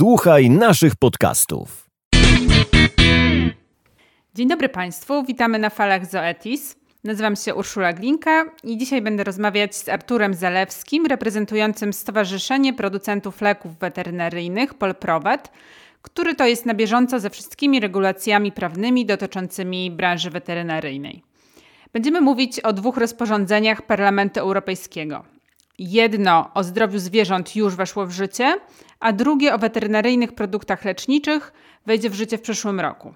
Słuchaj naszych podcastów. Dzień dobry Państwu, witamy na falach Zoetis. Nazywam się Urszula Glinka i dzisiaj będę rozmawiać z Arturem Zalewskim, reprezentującym Stowarzyszenie Producentów Leków Weterynaryjnych Polprowet, który to jest na bieżąco ze wszystkimi regulacjami prawnymi dotyczącymi branży weterynaryjnej. Będziemy mówić o dwóch rozporządzeniach Parlamentu Europejskiego. Jedno o zdrowiu zwierząt już weszło w życie, a drugie o weterynaryjnych produktach leczniczych wejdzie w życie w przyszłym roku.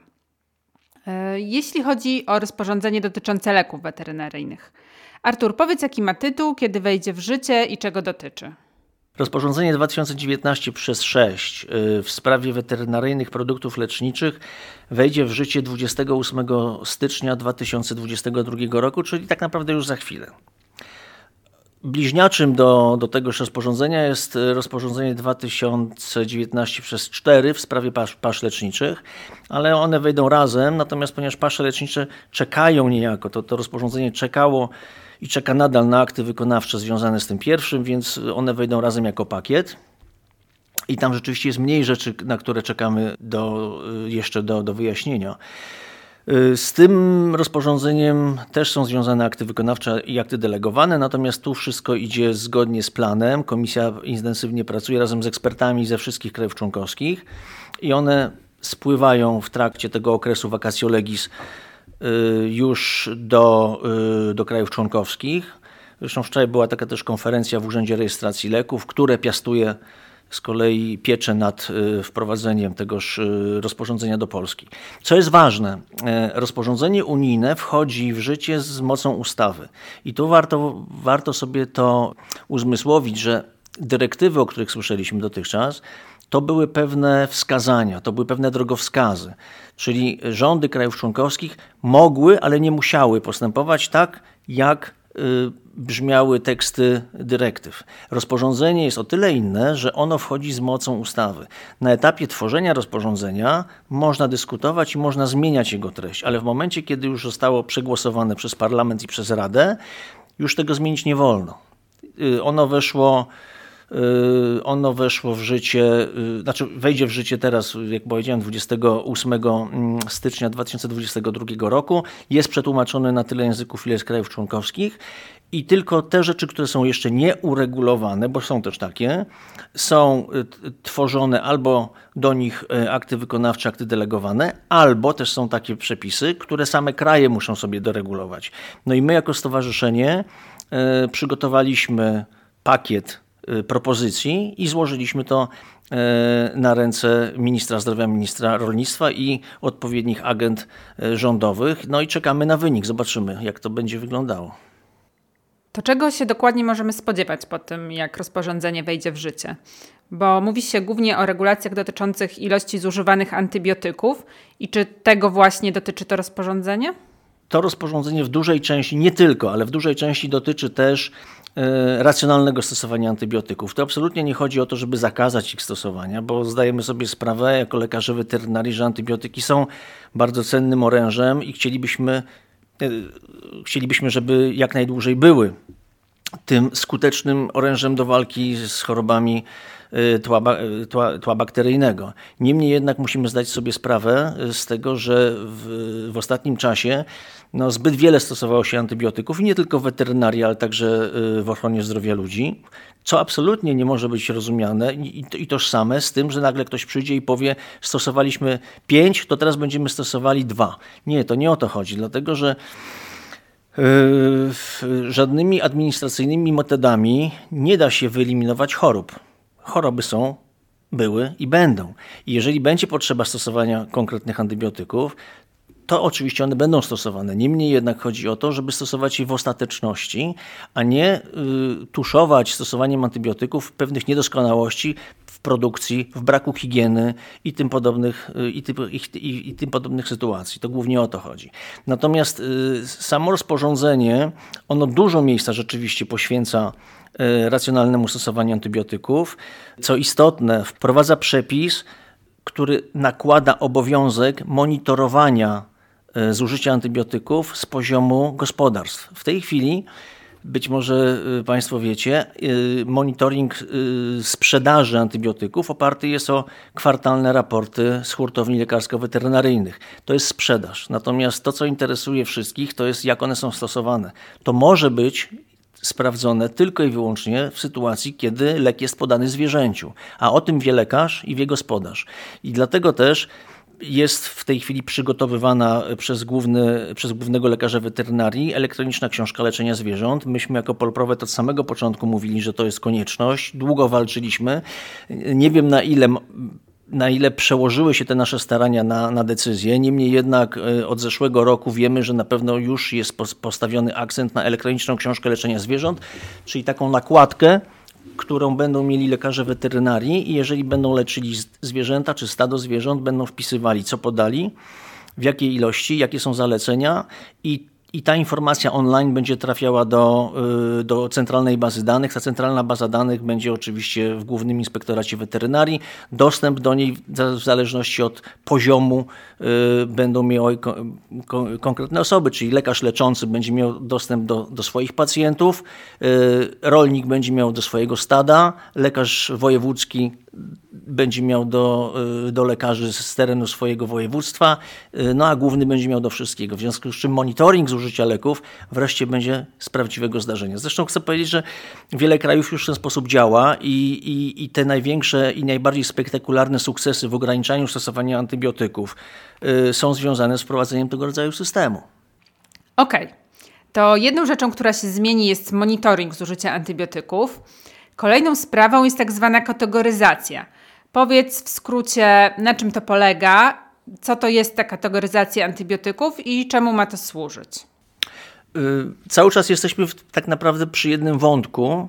E, jeśli chodzi o rozporządzenie dotyczące leków weterynaryjnych. Artur, powiedz jaki ma tytuł, kiedy wejdzie w życie i czego dotyczy. Rozporządzenie 2019 przez 6 y, w sprawie weterynaryjnych produktów leczniczych wejdzie w życie 28 stycznia 2022 roku, czyli tak naprawdę już za chwilę. Bliźniaczym do, do tegoż rozporządzenia jest rozporządzenie 2019 przez 4 w sprawie pasz, pasz leczniczych, ale one wejdą razem, natomiast ponieważ pasze lecznicze czekają niejako, to, to rozporządzenie czekało i czeka nadal na akty wykonawcze związane z tym pierwszym, więc one wejdą razem jako pakiet. I tam rzeczywiście jest mniej rzeczy, na które czekamy do, jeszcze do, do wyjaśnienia. Z tym rozporządzeniem też są związane akty wykonawcze i akty delegowane, natomiast tu wszystko idzie zgodnie z planem. Komisja intensywnie pracuje razem z ekspertami ze wszystkich krajów członkowskich i one spływają w trakcie tego okresu vacatio legis y, już do, y, do krajów członkowskich. Zresztą wczoraj była taka też konferencja w Urzędzie Rejestracji Leków, które piastuje z kolei pieczę nad y, wprowadzeniem tegoż y, rozporządzenia do Polski. Co jest ważne, e, rozporządzenie unijne wchodzi w życie z mocą ustawy. I tu warto, warto sobie to uzmysłowić, że dyrektywy, o których słyszeliśmy dotychczas, to były pewne wskazania, to były pewne drogowskazy. Czyli rządy krajów członkowskich mogły, ale nie musiały postępować tak, jak Y, brzmiały teksty dyrektyw. Rozporządzenie jest o tyle inne, że ono wchodzi z mocą ustawy. Na etapie tworzenia rozporządzenia można dyskutować i można zmieniać jego treść, ale w momencie, kiedy już zostało przegłosowane przez parlament i przez Radę, już tego zmienić nie wolno. Y, ono weszło ono weszło w życie, y, znaczy wejdzie w życie teraz, jak powiedziałem, 28 mm, stycznia 2022 roku. Jest przetłumaczone na tyle języków, ile jest krajów członkowskich. I tylko te rzeczy, które są jeszcze nieuregulowane, bo są też takie, są y, tworzone albo do nich akty wykonawcze, akty delegowane, albo też są takie przepisy, które same kraje muszą sobie doregulować. No i my jako stowarzyszenie przygotowaliśmy pakiet Y, propozycji i złożyliśmy to y, na ręce ministra zdrowia, ministra rolnictwa i odpowiednich agent y, rządowych. No i czekamy na wynik, zobaczymy jak to będzie wyglądało. To czego się dokładnie możemy spodziewać po tym, jak rozporządzenie wejdzie w życie? Bo mówi się głównie o regulacjach dotyczących ilości zużywanych antybiotyków i czy tego właśnie dotyczy to rozporządzenie? To rozporządzenie w dużej części, nie tylko, ale w dużej części dotyczy też E, racjonalnego stosowania antybiotyków. To absolutnie nie chodzi o to, żeby zakazać ich stosowania, bo zdajemy sobie sprawę jako lekarze weterynarii, że antybiotyki są bardzo cennym orężem i chcielibyśmy, e, chcielibyśmy żeby jak najdłużej były tym skutecznym orężem do walki z chorobami Y, tła, tła, tła bakteryjnego. Niemniej jednak musimy zdać sobie sprawę z tego, że w, w ostatnim czasie no, zbyt wiele stosowało się antybiotyków i nie tylko w weterynarii, ale także w ochronie zdrowia ludzi, co absolutnie nie może być rozumiane i, i tożsame z tym, że nagle ktoś przyjdzie i powie stosowaliśmy pięć, to teraz będziemy stosowali dwa. Nie, to nie o to chodzi, dlatego że żadnymi administracyjnymi metodami nie da się wyeliminować chorób choroby są, były i będą. I jeżeli będzie potrzeba stosowania konkretnych antybiotyków, to oczywiście one będą stosowane. Niemniej jednak chodzi o to, żeby stosować je w ostateczności, a nie y, tuszować stosowaniem antybiotyków pewnych niedoskonałości w produkcji, w braku higieny i tym podobnych, y, i, typ, i, i, i, tym podobnych sytuacji. To głównie o to chodzi. Natomiast y, samo rozporządzenie, ono dużo miejsca rzeczywiście poświęca E, racjonalnemu stosowaniu antybiotyków. Co istotne, wprowadza przepis, który nakłada obowiązek monitorowania zużycia antybiotyków z poziomu gospodarstw. W tej chwili być może Państwo wiecie, monitoring sprzedaży antybiotyków oparty jest o kwartalne raporty z hurtowni lekarsko-weterynaryjnych. To jest sprzedaż. Natomiast to, co interesuje wszystkich, to jest jak one są stosowane. To może być sprawdzone tylko i wyłącznie w sytuacji, kiedy lek jest podany zwierzęciu, a o tym wie lekarz i wie gospodarz. I dlatego też jest w tej chwili przygotowywana przez, główny, przez głównego lekarza weterynarii elektroniczna książka leczenia zwierząt. Myśmy jako Polprowet od samego początku mówili, że to jest konieczność. Długo walczyliśmy. Nie wiem na ile na ile przełożyły się te nasze starania na, na decyzję. Niemniej jednak e, od zeszłego roku wiemy, że na pewno już jest postawiony akcent na elektroniczną książkę leczenia zwierząt, czyli taką nakładkę, którą będą mieli lekarze weterynarii i jeżeli będą leczyli zwierzęta czy stado zwierząt, będą wpisywali co podali, w jakiej ilości, jakie są zalecenia i i ta informacja online będzie trafiała do, y, do centralnej bazy danych. Ta centralna baza danych będzie oczywiście w Głównym Inspektoracie Weterynarii. Dostęp do niej w zależności od poziomu y, będą miały konkretne osoby, czyli lekarz leczący będzie miał dostęp do, do swoich pacjentów, y, rolnik będzie miał do swojego stada, lekarz wojewódzki będzie miał do, y, do lekarzy z terenu swojego województwa, y, no a główny będzie miał do wszystkiego. W związku z czym monitoring zużycia leków wreszcie będzie z prawdziwego zdarzenia. Zresztą chcę powiedzieć, że wiele krajów już w ten sposób działa i, i, i te największe i najbardziej spektakularne sukcesy w ograniczaniu stosowania antybiotyków y, są związane z wprowadzeniem tego rodzaju systemu. Okej. Okay. To jedną rzeczą, która się zmieni, jest monitoring zużycia antybiotyków. Kolejną sprawą jest tak zwana kategoryzacja. Powiedz w skrócie, na czym to polega, co to jest ta kategoryzacja antybiotyków i czemu ma to służyć. Y, cały czas jesteśmy w, tak naprawdę przy jednym wątku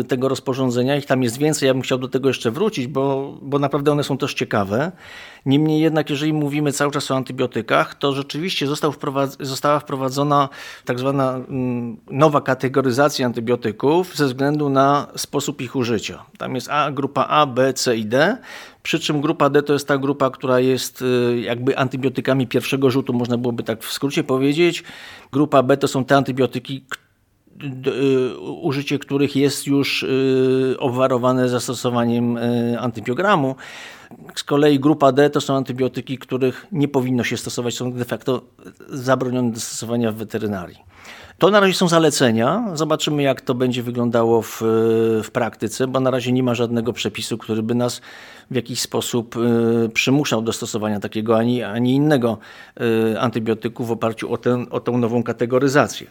y, tego rozporządzenia. Ich tam jest więcej, ja bym chciał do tego jeszcze wrócić, bo, bo naprawdę one są też ciekawe. Niemniej jednak, jeżeli mówimy cały czas o antybiotykach, to rzeczywiście wprowadz została wprowadzona tak zwana mm, nowa kategoryzacja antybiotyków ze względu na sposób ich użycia. Tam jest A, grupa A, B, C i D. Przy czym grupa D to jest ta grupa, która jest y, jakby antybiotykami pierwszego rzutu, można byłoby tak w skrócie powiedzieć. Grupa B to są te antybiotyki, y, użycie których jest już y, obwarowane zastosowaniem antybiogramu. Z kolei grupa D to są antybiotyki, których nie powinno się stosować, są de facto zabronione do stosowania w weterynarii. To na razie są zalecenia. Zobaczymy, jak to będzie wyglądało w, w praktyce, bo na razie nie ma żadnego przepisu, który by nas w jakiś sposób y, przymuszał do stosowania takiego ani, ani innego y, antybiotyku w oparciu o, ten, o tę nową kategoryzację.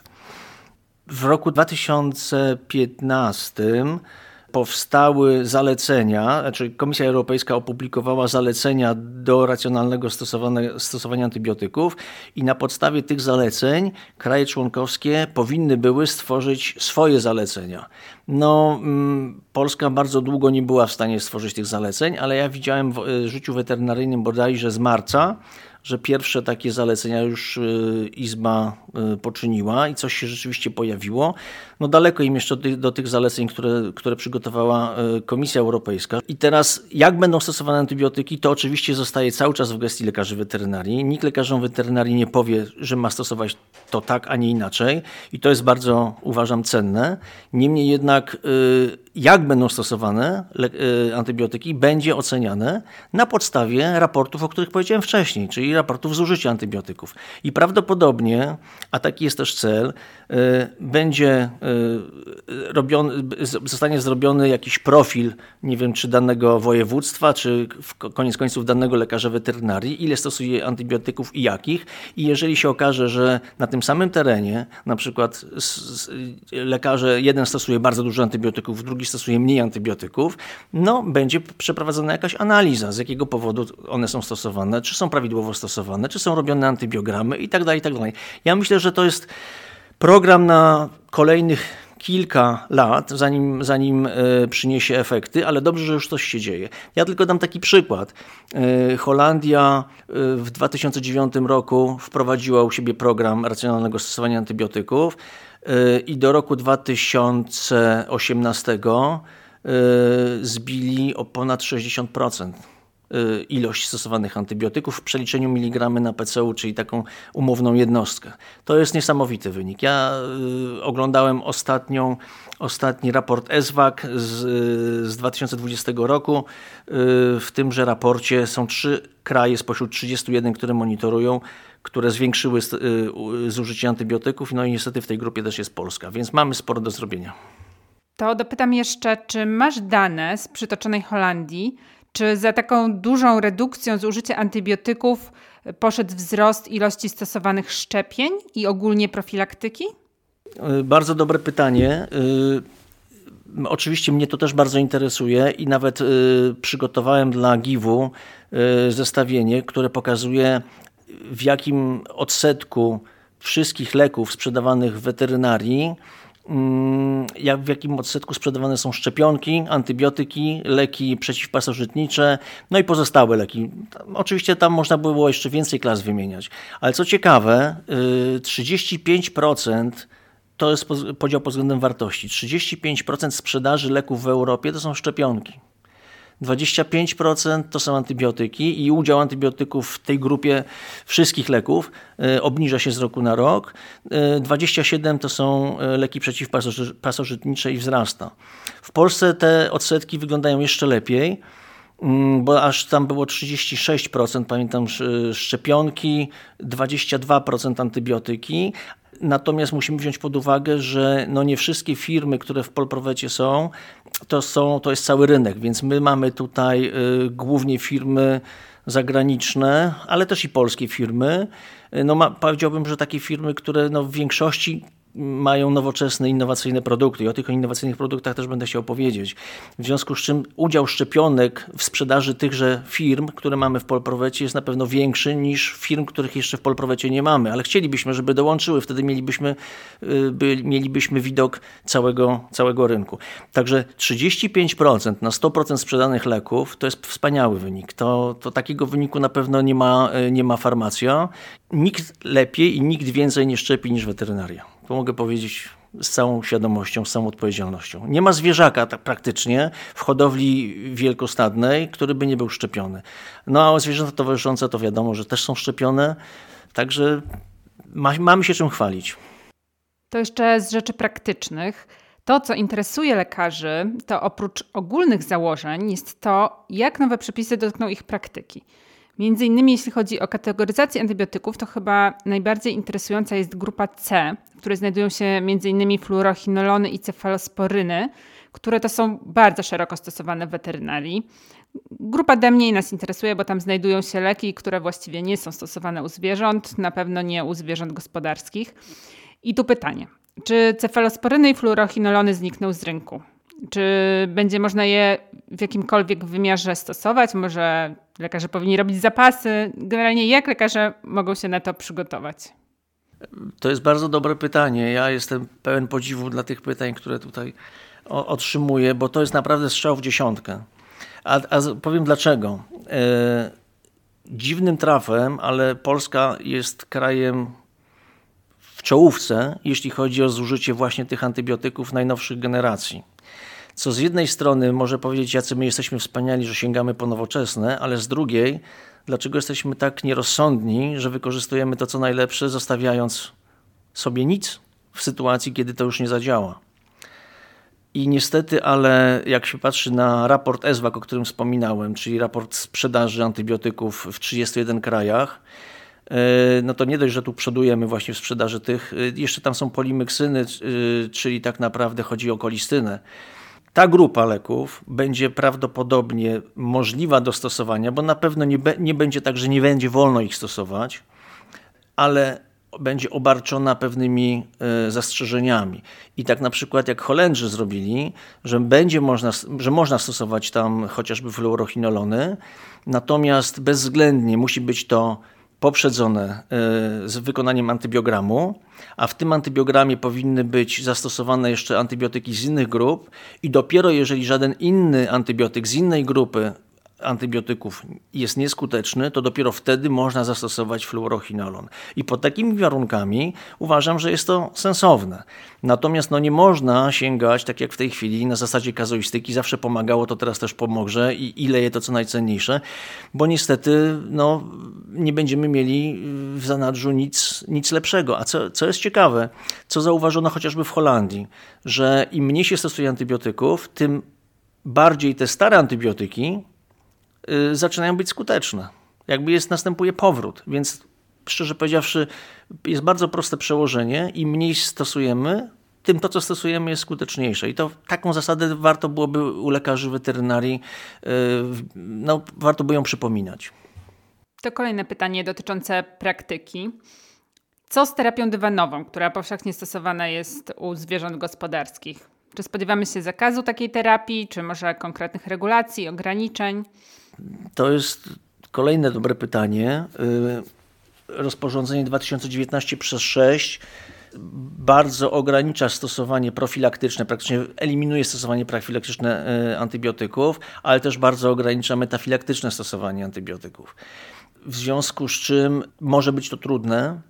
W roku 2015 powstały zalecenia, znaczy Komisja Europejska opublikowała zalecenia do racjonalnego stosowania, stosowania antybiotyków i na podstawie tych zaleceń kraje członkowskie powinny były stworzyć swoje zalecenia. No, mm, Polska bardzo długo nie była w stanie stworzyć tych zaleceń, ale ja widziałem w e, życiu weterynaryjnym bodajże z marca, że pierwsze takie zalecenia już y, Izba y, poczyniła i coś się rzeczywiście pojawiło. No daleko im jeszcze do tych, zaleceń, które, które przygotowała y, Komisja Europejska. I teraz jak będą stosowane antybiotyki, to oczywiście zostaje cały czas w gestii lekarzy weterynarii. Nikt lekarzom weterynarii nie powie, że ma stosować to tak, a nie inaczej. I to jest bardzo, uważam, cenne. Niemniej jednak jak będą stosowane antybiotyki będzie oceniane na podstawie raportów, o których powiedziałem wcześniej, czyli raportów zużycia antybiotyków. I prawdopodobnie, a taki jest też cel, będzie robiony, zostanie zrobiony jakiś profil, nie wiem, czy danego województwa, czy koniec końców danego lekarza weterynarii, ile stosuje antybiotyków i jakich. I jeżeli się okaże, że na tym samym terenie, na przykład lekarze, jeden stosuje bardzo dużo antybiotyków, drugi stosuje mniej antybiotyków, no będzie przeprowadzona jakaś analiza, z jakiego powodu one są stosowane, czy są prawidłowo stosowane, czy są robione antybiogramy i tak dalej, i tak dalej. Ja myślę, że to jest program na kolejnych kilka lat, zanim, zanim e, przyniesie efekty, ale dobrze, że już coś się dzieje. Ja tylko dam taki przykład. E, Holandia e, w 2009 roku wprowadziła u siebie program racjonalnego stosowania antybiotyków i do roku 2018 zbili o ponad 60% y, ilość stosowanych antybiotyków w przeliczeniu miligramy na PCU, czyli taką umowną jednostkę. To jest niesamowity wynik. Ja y, oglądałem ostatnią, ostatni raport ESWAG z, z 2020 roku. W tymże raporcie są trzy kraje spośród 31, które monitorują, które zwiększyły zużycie antybiotyków, no i niestety w tej grupie też jest Polska, więc mamy sporo do zrobienia. To dopytam jeszcze, czy masz dane z przytoczonej Holandii, czy za taką dużą redukcją zużycia antybiotyków poszedł wzrost ilości stosowanych szczepień i ogólnie profilaktyki? Y, bardzo dobre pytanie. Y, oczywiście mnie to też bardzo interesuje i nawet y, przygotowałem dla GIW-u zestawienie, które pokazuje w jakim odsetku wszystkich leków sprzedawanych w weterynarii jak w jakim odsetku sprzedawane są szczepionki, antybiotyki, leki przeciwpasożytnicze, no i pozostałe leki. Oczywiście tam można było jeszcze więcej klas wymieniać, ale co ciekawe, 35% y, to jest podział pod względem wartości. 35% sprzedaży leków w Europie to są szczepionki. 25% to są antybiotyki i udział antybiotyków w tej grupie wszystkich leków e, obniża się z roku na rok. 27% e, to są e, leki przeciwpasożytnicze i wzrasta. W Polsce te odsetki wyglądają jeszcze lepiej mm, bo aż tam było 36%, pamiętam, szczepionki, 22% antybiotyki, Natomiast musimy wziąć pod uwagę, że no nie wszystkie firmy, które w Polprowecie są, to, są, to jest cały rynek, więc my mamy tutaj y, głównie firmy zagraniczne, ale też i polskie firmy. Y, no ma, powiedziałbym, że takie firmy, które no w większości mają nowoczesne, innowacyjne produkty i o tych innowacyjnych produktach też będę chciał powiedzieć. W związku z czym udział szczepionek w sprzedaży tychże firm, które mamy w Polprowecie jest na pewno większy niż firm, których jeszcze w Polprowecie nie mamy, ale chcielibyśmy, żeby dołączyły, wtedy mielibyśmy, y, by, mielibyśmy widok całego, całego rynku. Także 35% na 100% sprzedanych leków to jest wspaniały wynik. To, to takiego wyniku na pewno nie ma, y, nie ma farmacja. Nikt lepiej i nikt więcej nie szczepi niż weterynaria. To mogę powiedzieć z całą świadomością, z całą odpowiedzialnością. Nie ma zwierzaka tak praktycznie w hodowli wielkostadnej, który by nie był szczepiony. No a zwierzęta towarzyszące to wiadomo, że też są szczepione, także ma, mamy się czym chwalić. To jeszcze z rzeczy praktycznych. To, co interesuje lekarzy, to oprócz ogólnych założeń, jest to, jak nowe przepisy dotkną ich praktyki. Między innymi jeśli chodzi o kategoryzację antybiotyków, to chyba najbardziej interesująca jest grupa C, w której znajdują się innymi fluorochinolony i cefalosporyny, które to są bardzo szeroko stosowane w weterynarii. Grupa D mniej nas interesuje, bo tam znajdują się leki, które właściwie nie są stosowane u zwierząt, na pewno nie u zwierząt gospodarskich. I tu pytanie, czy cefalosporyny i fluorochinolony znikną z rynku? Czy będzie można je w jakimkolwiek wymiarze stosować? Może lekarze powinni robić zapasy? Generalnie jak lekarze mogą się na to przygotować? To jest bardzo dobre pytanie. Ja jestem pełen podziwu dla tych pytań, które tutaj otrzymuję, bo to jest naprawdę strzał w dziesiątkę. A, a powiem dlaczego. E, dziwnym trafem, ale Polska jest krajem w czołówce, jeśli chodzi o zużycie właśnie tych antybiotyków najnowszych generacji co z jednej strony może powiedzieć, jacy my jesteśmy wspaniali, że sięgamy po nowoczesne, ale z drugiej, dlaczego jesteśmy tak nierozsądni, że wykorzystujemy to, co najlepsze, zostawiając sobie nic w sytuacji, kiedy to już nie zadziała. I niestety, ale jak się patrzy na raport ESWAK, o którym wspominałem, czyli raport sprzedaży antybiotyków w 31 krajach, e, no to nie dość, że tu przodujemy właśnie w sprzedaży tych, e, jeszcze tam są polimyksyny, e, czyli tak naprawdę chodzi o kolistynę. Ta grupa leków będzie prawdopodobnie możliwa do stosowania, bo na pewno nie, nie będzie tak, że nie będzie wolno ich stosować, ale będzie obarczona pewnymi y, zastrzeżeniami. I tak na przykład jak Holendrzy zrobili, że będzie można, że można stosować tam chociażby fluorochinolony, natomiast bezwzględnie musi być to poprzedzone e, z wykonaniem antybiogramu, a w tym antybiogramie powinny być zastosowane jeszcze antybiotyki z innych grup i dopiero jeżeli żaden inny antybiotyk z innej grupy antybiotyków jest nieskuteczny, to dopiero wtedy można zastosować fluorochinolon. I pod takimi warunkami uważam, że jest to sensowne. Natomiast no, nie można sięgać, tak jak w tej chwili, na zasadzie kazuistyki, zawsze pomagało, to teraz też pomoże i ile je to co najcenniejsze, bo niestety no, nie będziemy mieli w zanadrzu nic, nic lepszego. A co, co jest ciekawe, co zauważono chociażby w Holandii, że im mniej się stosuje antybiotyków, tym bardziej te stare antybiotyki zaczynają być skuteczne. Jakby jest, następuje powrót, więc szczerze powiedziawszy, jest bardzo proste przełożenie. Im mniej stosujemy, tym to, co stosujemy, jest skuteczniejsze. I to taką zasadę warto byłoby u lekarzy weterynarii, y, no, warto by ją przypominać. To kolejne pytanie dotyczące praktyki. Co z terapią dywanową, która powszechnie stosowana jest u zwierząt gospodarskich? Czy spodziewamy się zakazu takiej terapii, czy może konkretnych regulacji, ograniczeń? To jest kolejne dobre pytanie. Y, rozporządzenie 2019 przez 6 bardzo ogranicza stosowanie profilaktyczne, praktycznie eliminuje stosowanie profilaktyczne y, antybiotyków, ale też bardzo ogranicza metafilaktyczne stosowanie antybiotyków. W związku z czym może być to trudne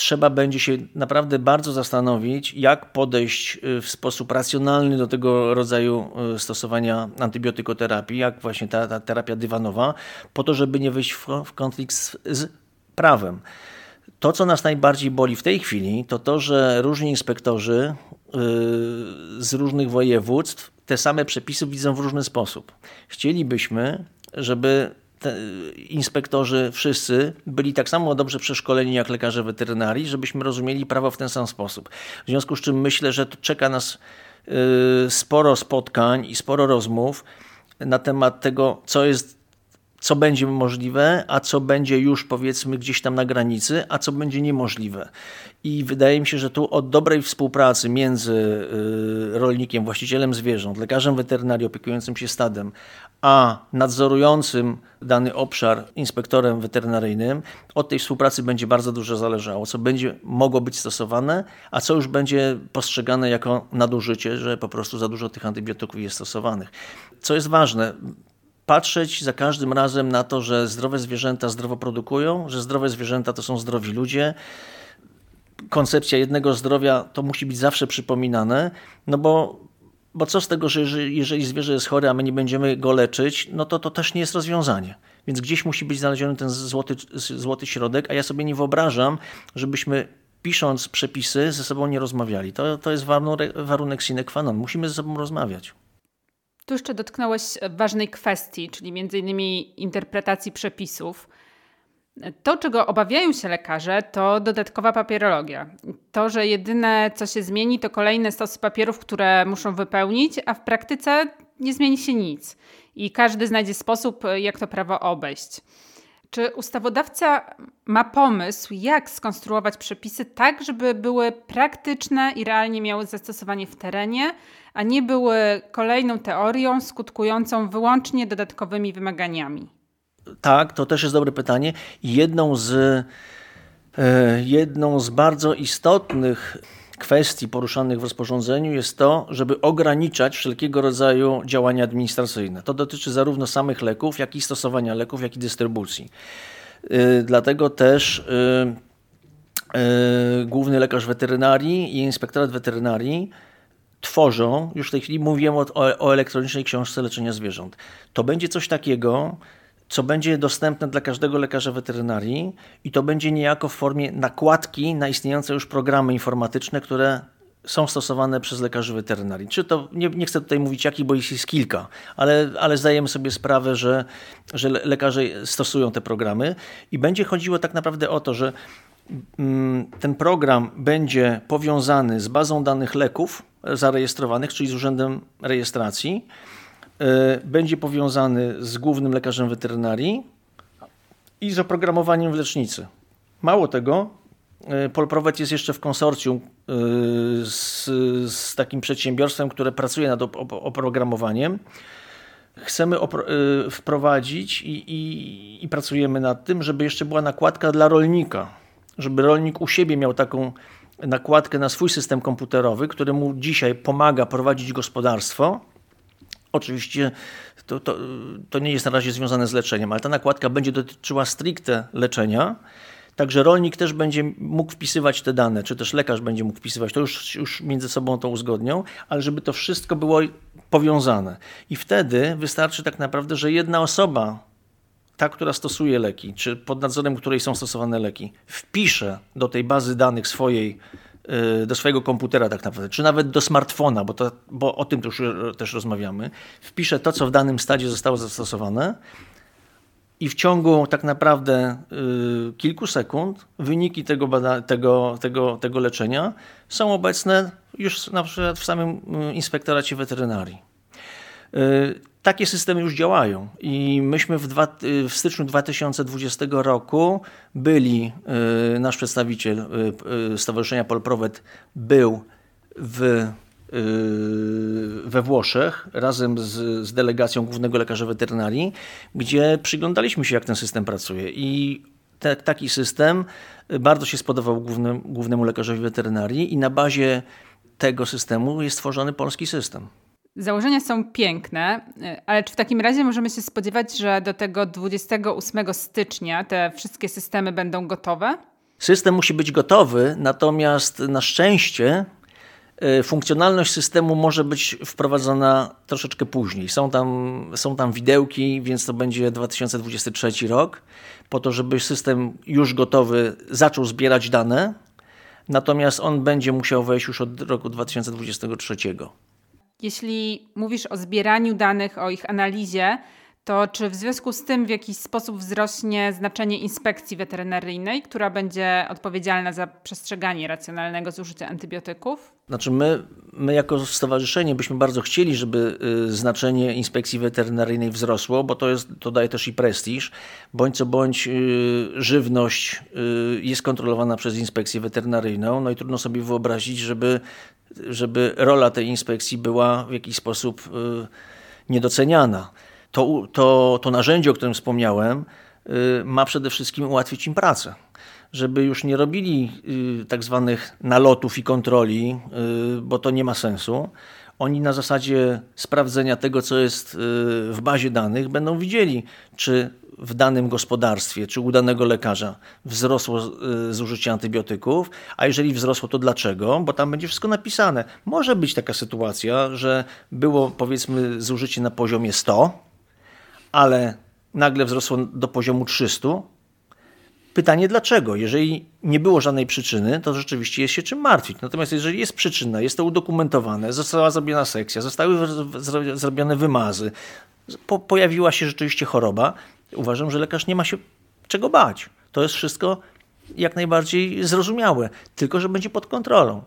trzeba będzie się naprawdę bardzo zastanowić, jak podejść y, w sposób racjonalny do tego rodzaju y, stosowania antybiotykoterapii, jak właśnie ta, ta terapia dywanowa, po to, żeby nie wyjść w, w konflikt z, z prawem. To, co nas najbardziej boli w tej chwili, to to, że różni inspektorzy yy, z różnych województw te same przepisy widzą w różny sposób. Chcielibyśmy, żeby inspektorzy wszyscy byli tak samo dobrze przeszkoleni jak lekarze weterynarii, żebyśmy rozumieli prawo w ten sam sposób. W związku z czym myślę, że czeka nas y, sporo spotkań i sporo rozmów na temat tego, co jest co będzie możliwe, a co będzie już powiedzmy gdzieś tam na granicy, a co będzie niemożliwe. I wydaje mi się, że tu od dobrej współpracy między y, rolnikiem, właścicielem zwierząt, lekarzem weterynarii opiekującym się stadem, a nadzorującym dany obszar inspektorem weterynaryjnym, od tej współpracy będzie bardzo dużo zależało, co będzie mogło być stosowane, a co już będzie postrzegane jako nadużycie, że po prostu za dużo tych antybiotyków jest stosowanych. Co jest ważne, patrzeć za każdym razem na to, że zdrowe zwierzęta zdrowo produkują, że zdrowe zwierzęta to są zdrowi ludzie. Koncepcja jednego zdrowia to musi być zawsze przypominane, no bo bo co z tego, że jeżeli, jeżeli zwierzę jest chore, a my nie będziemy go leczyć, no to to też nie jest rozwiązanie. Więc gdzieś musi być znaleziony ten złoty, złoty środek, a ja sobie nie wyobrażam, żebyśmy pisząc przepisy ze sobą nie rozmawiali. To, to jest warunek, sine qua non. Musimy ze sobą rozmawiać. Tu jeszcze dotknąłeś ważnej kwestii, czyli między innymi interpretacji przepisów. To, czego obawiają się lekarze, to dodatkowa papierologia. To, że jedyne, co się zmieni, to kolejne stosy papierów, które muszą wypełnić, a w praktyce nie zmieni się nic. I każdy znajdzie sposób, jak to prawo obejść. Czy ustawodawca ma pomysł, jak skonstruować przepisy tak, żeby były praktyczne i realnie miały zastosowanie w terenie, a nie były kolejną teorią skutkującą wyłącznie dodatkowymi wymaganiami? Tak, to też jest dobre pytanie. Jedną z, e, jedną z bardzo istotnych kwestii poruszanych w rozporządzeniu jest to, żeby ograniczać wszelkiego rodzaju działania administracyjne. To dotyczy zarówno samych leków, jak i stosowania leków, jak i dystrybucji. E, dlatego też e, główny lekarz weterynarii i inspektorat weterynarii tworzą, już w tej chwili mówiłem o, o elektronicznej książce leczenia zwierząt. To będzie coś takiego, co będzie dostępne dla każdego lekarza weterynarii i to będzie niejako w formie nakładki na istniejące już programy informatyczne, które są stosowane przez lekarzy weterynarii. Czy to, nie, nie chcę tutaj mówić jakich, bo jest kilka, ale, ale zdajemy sobie sprawę, że, że lekarze stosują te programy i będzie chodziło tak naprawdę o to, że ten program będzie powiązany z bazą danych leków zarejestrowanych, czyli z urzędem rejestracji, E, będzie powiązany z głównym lekarzem weterynarii i z oprogramowaniem w lecznicy. Mało tego, e, Polprowet jest jeszcze w konsorcjum e, z, z takim przedsiębiorstwem, które pracuje nad oprogramowaniem. Chcemy wprowadzić i, i, i pracujemy nad tym, żeby jeszcze była nakładka dla rolnika, żeby rolnik u siebie miał taką nakładkę na swój system komputerowy, który mu dzisiaj pomaga prowadzić gospodarstwo Oczywiście to, to, to nie jest na razie związane z leczeniem, ale ta nakładka będzie dotyczyła stricte leczenia. Także rolnik też będzie mógł wpisywać te dane, czy też lekarz będzie mógł wpisywać, to już, już między sobą to uzgodnią, ale żeby to wszystko było powiązane. I wtedy wystarczy tak naprawdę, że jedna osoba, ta, która stosuje leki, czy pod nadzorem której są stosowane leki, wpisze do tej bazy danych swojej Y, do swojego komputera tak naprawdę, czy nawet do smartfona, bo, to, bo o tym już też rozmawiamy, wpiszę to, co w danym stadzie zostało zastosowane i w ciągu tak naprawdę y, kilku sekund wyniki tego, bada, tego, tego, tego leczenia są obecne już na przykład w samym y, inspektoracie weterynarii. Y, takie systemy już działają i myśmy w, dwa, y, w styczniu 2020 roku byli, y, nasz przedstawiciel Stowarzyszenia Polprowet był w, we Włoszech razem z, z delegacją Głównego Lekarza Weterynarii, gdzie przyglądaliśmy się, jak ten system pracuje. I te, taki system bardzo się spodobał głównym, Głównemu Lekarzowi Weterynarii i na bazie tego systemu jest tworzony polski system. Założenia są piękne, ale czy w takim razie możemy się spodziewać, że do tego 28 stycznia te wszystkie systemy będą gotowe? System musi być gotowy, natomiast na szczęście y, funkcjonalność systemu może być wprowadzona troszeczkę później. Są tam, są tam widełki, więc to będzie 2023 rok, po to, żeby system już gotowy zaczął zbierać dane, natomiast on będzie musiał wejść już od roku 2023. Jeśli mówisz o zbieraniu danych, o ich analizie, to czy w związku z tym w jakiś sposób wzrośnie znaczenie inspekcji weterynaryjnej, która będzie odpowiedzialna za przestrzeganie racjonalnego zużycia antybiotyków? Znaczy my, my jako stowarzyszenie byśmy bardzo chcieli, żeby y, znaczenie inspekcji weterynaryjnej wzrosło, bo to, jest, to daje też i prestiż. Bądź co bądź y, żywność y, jest kontrolowana przez inspekcję weterynaryjną, no i trudno sobie wyobrazić, żeby żeby rola tej inspekcji była w jakiś sposób niedoceniana. To, to, to narzędzie, o którym wspomniałem, y, ma przede wszystkim ułatwić im pracę. Żeby już nie robili y, tak zwanych nalotów i kontroli, bo to nie ma sensu. Oni na zasadzie sprawdzenia tego, co jest w bazie danych, będą widzieli, czy w danym gospodarstwie czy u danego lekarza wzrosło y, zużycie antybiotyków, a jeżeli wzrosło, to dlaczego? Bo tam będzie wszystko napisane. Może być taka sytuacja, że było powiedzmy zużycie na poziomie 100, ale nagle wzrosło do poziomu 300. Pytanie dlaczego? Jeżeli nie było żadnej przyczyny, to rzeczywiście jest się czym martwić. Natomiast jeżeli jest przyczyna, jest to udokumentowane, została zrobiona sekcja, zostały zrobione wymazy, po, pojawiła się rzeczywiście choroba, uważam, że lekarz nie ma się czego bać. To jest wszystko jak najbardziej zrozumiałe, tylko że będzie pod kontrolą.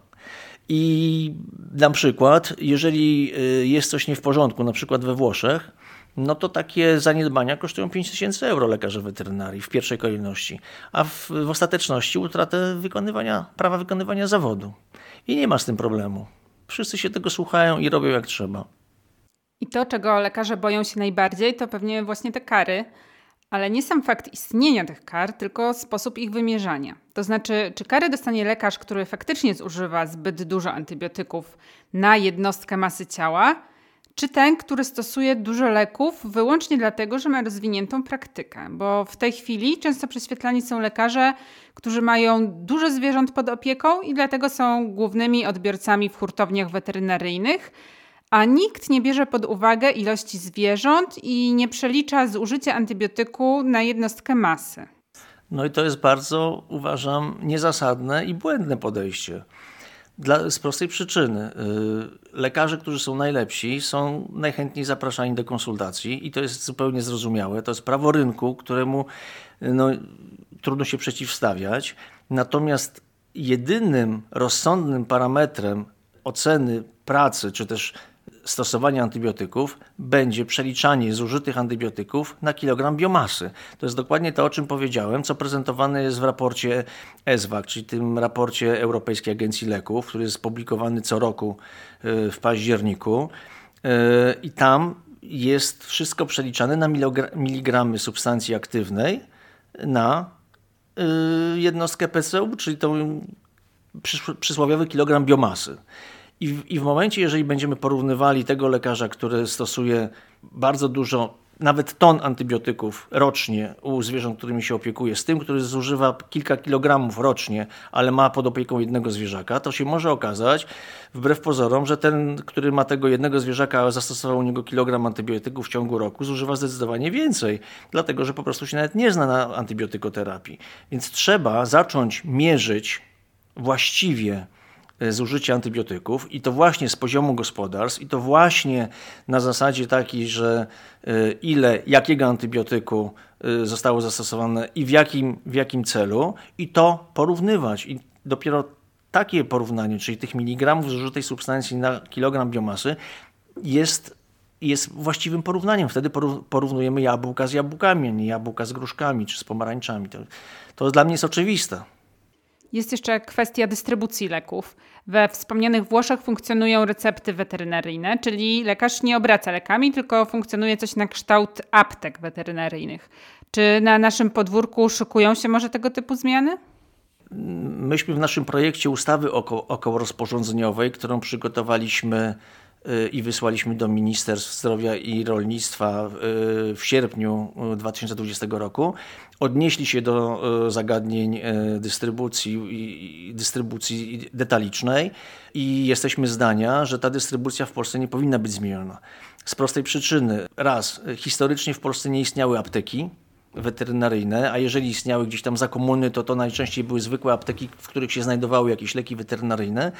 I na przykład, jeżeli y, jest coś nie w porządku, na przykład we Włoszech, no to takie zaniedbania kosztują 5000 euro lekarza weterynarii w pierwszej kolejności, a w, w ostateczności utratę wykonywania, prawa wykonywania zawodu. I nie ma z tym problemu. Wszyscy się tego słuchają i robią jak trzeba. I to, czego lekarze boją się najbardziej, to pewnie właśnie te kary, ale nie sam fakt istnienia tych kar, tylko sposób ich wymierzania. To znaczy, czy karę dostanie lekarz, który faktycznie zużywa zbyt dużo antybiotyków na jednostkę masy ciała, czy ten, który stosuje dużo leków wyłącznie dlatego, że ma rozwiniętą praktykę. Bo w tej chwili często prześwietlani są lekarze, którzy mają dużo zwierząt pod opieką i dlatego są głównymi odbiorcami w hurtowniach weterynaryjnych a nikt nie bierze pod uwagę ilości zwierząt i nie przelicza zużycia antybiotyku na jednostkę masy. No i to jest bardzo, uważam, niezasadne i błędne podejście. Dla, z prostej przyczyny. Y, lekarze, którzy są najlepsi, są najchętniej zapraszani do konsultacji i to jest zupełnie zrozumiałe. To jest prawo rynku, któremu no, trudno się przeciwstawiać. Natomiast jedynym rozsądnym parametrem oceny pracy, czy też stosowania antybiotyków będzie przeliczanie zużytych antybiotyków na kilogram biomasy. To jest dokładnie to, o czym powiedziałem, co prezentowane jest w raporcie ESWAG, czyli tym raporcie Europejskiej Agencji Leków, który jest publikowany co roku e, w październiku. E, I tam jest wszystko przeliczane na miligramy substancji aktywnej na e, jednostkę PCU, czyli tą przysłowiowy kilogram biomasy. I w, I w momencie, jeżeli będziemy porównywali tego lekarza, który stosuje bardzo dużo nawet ton antybiotyków rocznie u zwierząt, którymi się opiekuje, z tym, który zużywa kilka kilogramów rocznie, ale ma pod opieką jednego zwierzaka, to się może okazać, wbrew pozorom, że ten, który ma tego jednego zwierzaka, a zastosował u niego kilogram antybiotyków w ciągu roku, zużywa zdecydowanie więcej, dlatego że po prostu się nawet nie zna na antybiotykoterapii. Więc trzeba zacząć mierzyć właściwie zużycie antybiotyków i to właśnie z poziomu gospodarstw i to właśnie na zasadzie takiej, że e, ile, jakiego antybiotyku e, zostało zastosowane i w jakim, w jakim celu i to porównywać i dopiero takie porównanie, czyli tych miligramów zużytej substancji na kilogram biomasy jest jest właściwym porównaniem. Wtedy porównujemy jabłka z jabłkami, a nie jabłka z gruszkami czy z pomarańczami. To, to dla mnie jest oczywiste. Jest jeszcze kwestia dystrybucji leków. We wspomnianych Włoszech funkcjonują recepty weterynaryjne, czyli lekarz nie obraca lekami, tylko funkcjonuje coś na kształt aptek weterynaryjnych. Czy na naszym podwórku szykują się może tego typu zmiany? Myśmy w naszym projekcie ustawy około rozporządzeniowej, którą przygotowaliśmy i wysłaliśmy do Ministerstw Zdrowia i Rolnictwa w sierpniu 2020 roku. Odnieśli się do e, zagadnień e, dystrybucji, dystrybucji detalicznej i jesteśmy zdania, że ta dystrybucja w Polsce nie powinna być zmieniona. Z prostej przyczyny. Raz, historycznie w Polsce nie istniały apteki, weterynaryjne, a jeżeli istniały gdzieś tam za komuny, to to najczęściej były zwykłe apteki, w których się znajdowały jakieś leki weterynaryjne,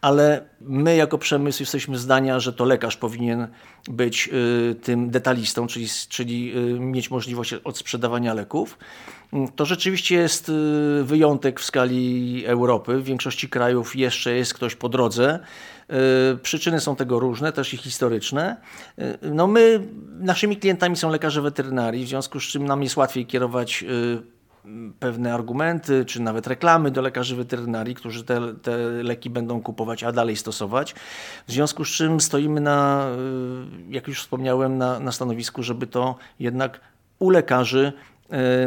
ale my jako przemysł jesteśmy zdania, że to lekarz powinien być y, tym detalistą, czyli, czyli y, mieć możliwość odsprzedawania leków. To rzeczywiście jest y, wyjątek w skali Europy. W większości krajów jeszcze jest ktoś po drodze. Przyczyny są tego różne, też i historyczne. No my, naszymi klientami są lekarze weterynarii, w związku z czym nam jest łatwiej kierować pewne argumenty, czy nawet reklamy do lekarzy weterynarii, którzy te, te leki będą kupować, a dalej stosować. W związku z czym stoimy na, y, jak już wspomniałem, na, na stanowisku, żeby to jednak u lekarzy y,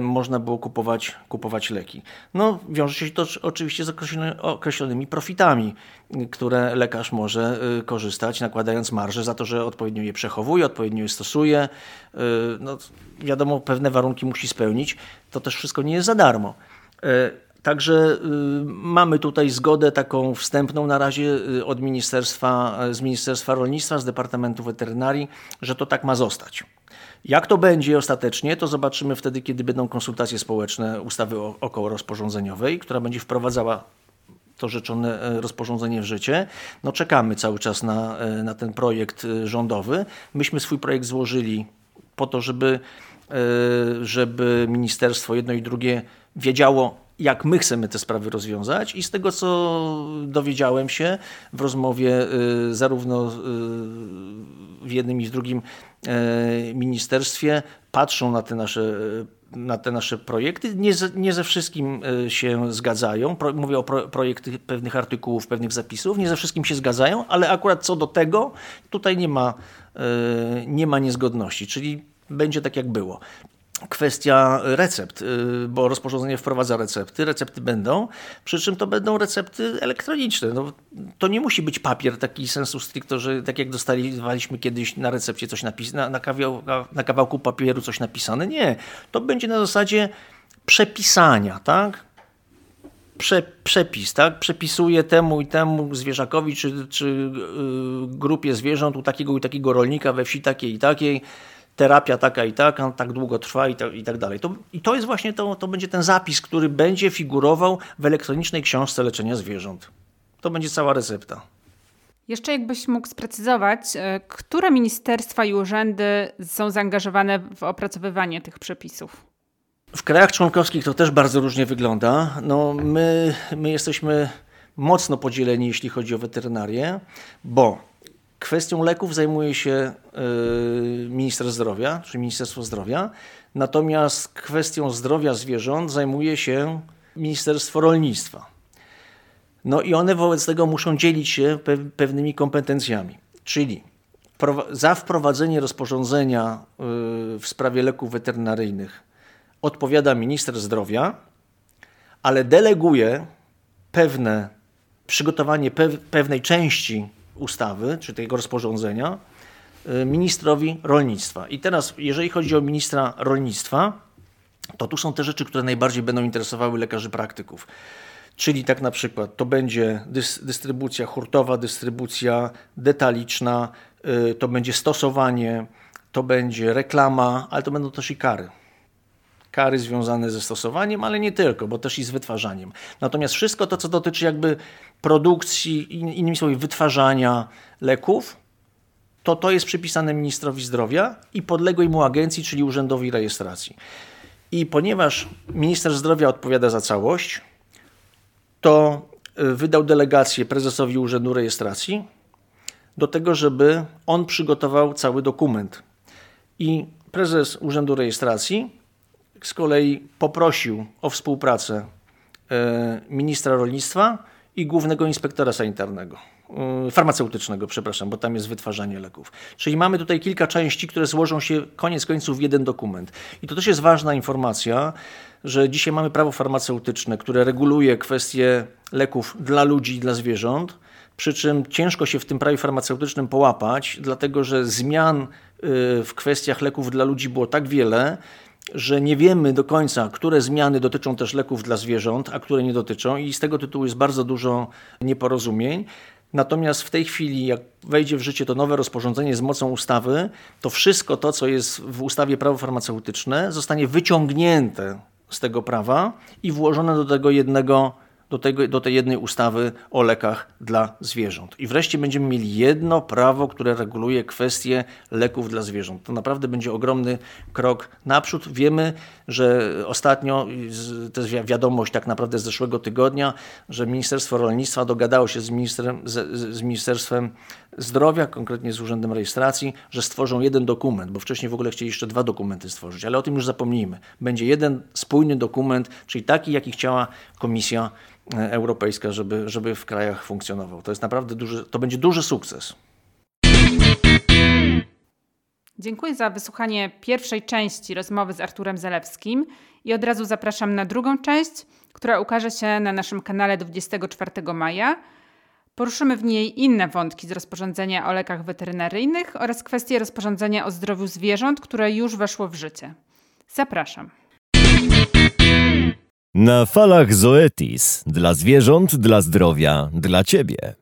można było kupować, kupować leki. No, wiąże się to oczywiście z określonymi profitami, które lekarz może y, korzystać, nakładając marże za to, że odpowiednio je przechowuje, odpowiednio je stosuje. No, wiadomo, pewne warunki musi spełnić. To też wszystko nie jest za darmo. Także mamy tutaj zgodę taką wstępną na razie od ministerstwa, z Ministerstwa Rolnictwa, z Departamentu Weterynarii, że to tak ma zostać. Jak to będzie ostatecznie, to zobaczymy wtedy, kiedy będą konsultacje społeczne ustawy okołorozporządzeniowej, która będzie wprowadzała to rzeczone e, rozporządzenie w życie. No czekamy cały czas na, e, na ten projekt e, rządowy. Myśmy swój projekt złożyli po to, żeby, żeby ministerstwo jedno i drugie wiedziało, jak my chcemy te sprawy rozwiązać i z tego, co dowiedziałem się w rozmowie zarówno w jednym i w drugim ministerstwie patrzą na te nasze na te nasze projekty. Nie nie ze wszystkim e, się zgadzają. Pro, mówię o pro, pewnych artykułów, pewnych zapisów. Nie ze wszystkim się zgadzają, ale akurat co do tego tutaj nie ma, e, nie ma niezgodności, czyli będzie tak jak było kwestia recept, y, bo rozporządzenie wprowadza recepty, recepty będą, przy czym to będą recepty elektroniczne. No, to nie musi być papier taki sensu stricto, że tak jak dostaliśmy kiedyś na recepcie coś napisane, na, na kawałku papieru coś napisane. Nie, to będzie na zasadzie przepisania, tak? Prze, przepis, tak? Przepisuje temu i temu zwierzakowi, czy, czy yy, grupie zwierząt u takiego i takiego rolnika we wsi takiej i takiej terapia taka i taka, tak długo trwa i, i tak dalej. To, I to jest właśnie to, to będzie ten zapis, który będzie figurował w elektronicznej książce leczenia zwierząt. To będzie cała recepta. Jeszcze jakbyś mógł sprecyzować, e, które ministerstwa i urzędy są zaangażowane w opracowywanie tych przepisów? W krajach członkowskich to też bardzo różnie wygląda. No, my, my jesteśmy mocno podzieleni, jeśli chodzi o weterynarię, bo Kwestią leków zajmuje się y, minister zdrowia, czy Ministerstwo Zdrowia, natomiast kwestią zdrowia zwierząt zajmuje się Ministerstwo Rolnictwa. No i one wobec tego muszą dzielić się pewnymi kompetencjami, czyli za wprowadzenie rozporządzenia y, w sprawie leków weterynaryjnych odpowiada minister zdrowia, ale deleguje pewne przygotowanie pewnej części ustawy, czy tego rozporządzenia, y, ministrowi rolnictwa. I teraz, jeżeli chodzi o ministra rolnictwa, to tu są te rzeczy, które najbardziej będą interesowały lekarzy praktyków. Czyli tak na przykład to będzie dystrybucja hurtowa, dystrybucja detaliczna, y, to będzie stosowanie, to będzie reklama, ale to będą też i kary. Kary związane ze stosowaniem, ale nie tylko, bo też i z wytwarzaniem. Natomiast wszystko to, co dotyczy jakby produkcji, innymi słowy, wytwarzania leków, to to jest przypisane ministrowi zdrowia i podległej mu agencji, czyli Urzędowi Rejestracji. I ponieważ minister zdrowia odpowiada za całość, to y, wydał delegację prezesowi Urzędu Rejestracji do tego, żeby on przygotował cały dokument. I prezes Urzędu Rejestracji z kolei poprosił o współpracę y, ministra rolnictwa i głównego inspektora sanitarnego. Y, farmaceutycznego, przepraszam, bo tam jest wytwarzanie leków. Czyli mamy tutaj kilka części, które złożą się koniec końców w jeden dokument. I to też jest ważna informacja, że dzisiaj mamy prawo farmaceutyczne, które reguluje kwestie leków dla ludzi i dla zwierząt. Przy czym ciężko się w tym prawie farmaceutycznym połapać, dlatego że zmian y, w kwestiach leków dla ludzi było tak wiele, że nie wiemy do końca, które zmiany dotyczą też leków dla zwierząt, a które nie dotyczą, i z tego tytułu jest bardzo dużo nieporozumień. Natomiast w tej chwili, jak wejdzie w życie to nowe rozporządzenie z mocą ustawy, to wszystko to, co jest w ustawie prawo farmaceutyczne, zostanie wyciągnięte z tego prawa i włożone do tego jednego do, tego, do tej jednej ustawy o lekach dla zwierząt. I wreszcie będziemy mieli jedno prawo, które reguluje kwestie leków dla zwierząt. To naprawdę będzie ogromny krok naprzód. Wiemy, że ostatnio, to jest wiadomość tak naprawdę z zeszłego tygodnia, że Ministerstwo Rolnictwa dogadało się z, z, z Ministerstwem Zdrowia, konkretnie z Urzędem Rejestracji, że stworzą jeden dokument, bo wcześniej w ogóle chcieli jeszcze dwa dokumenty stworzyć, ale o tym już zapomnijmy. Będzie jeden spójny dokument, czyli taki, jaki chciała Komisja Europejska, żeby, żeby w krajach funkcjonował. To jest naprawdę duży, to będzie duży sukces. Dziękuję za wysłuchanie pierwszej części rozmowy z Arturem Zalewskim i od razu zapraszam na drugą część, która ukaże się na naszym kanale 24 maja. Poruszymy w niej inne wątki z rozporządzenia o lekach weterynaryjnych oraz kwestie rozporządzenia o zdrowiu zwierząt, które już weszło w życie. Zapraszam. Na falach Zoetis. Dla zwierząt, dla zdrowia, dla ciebie.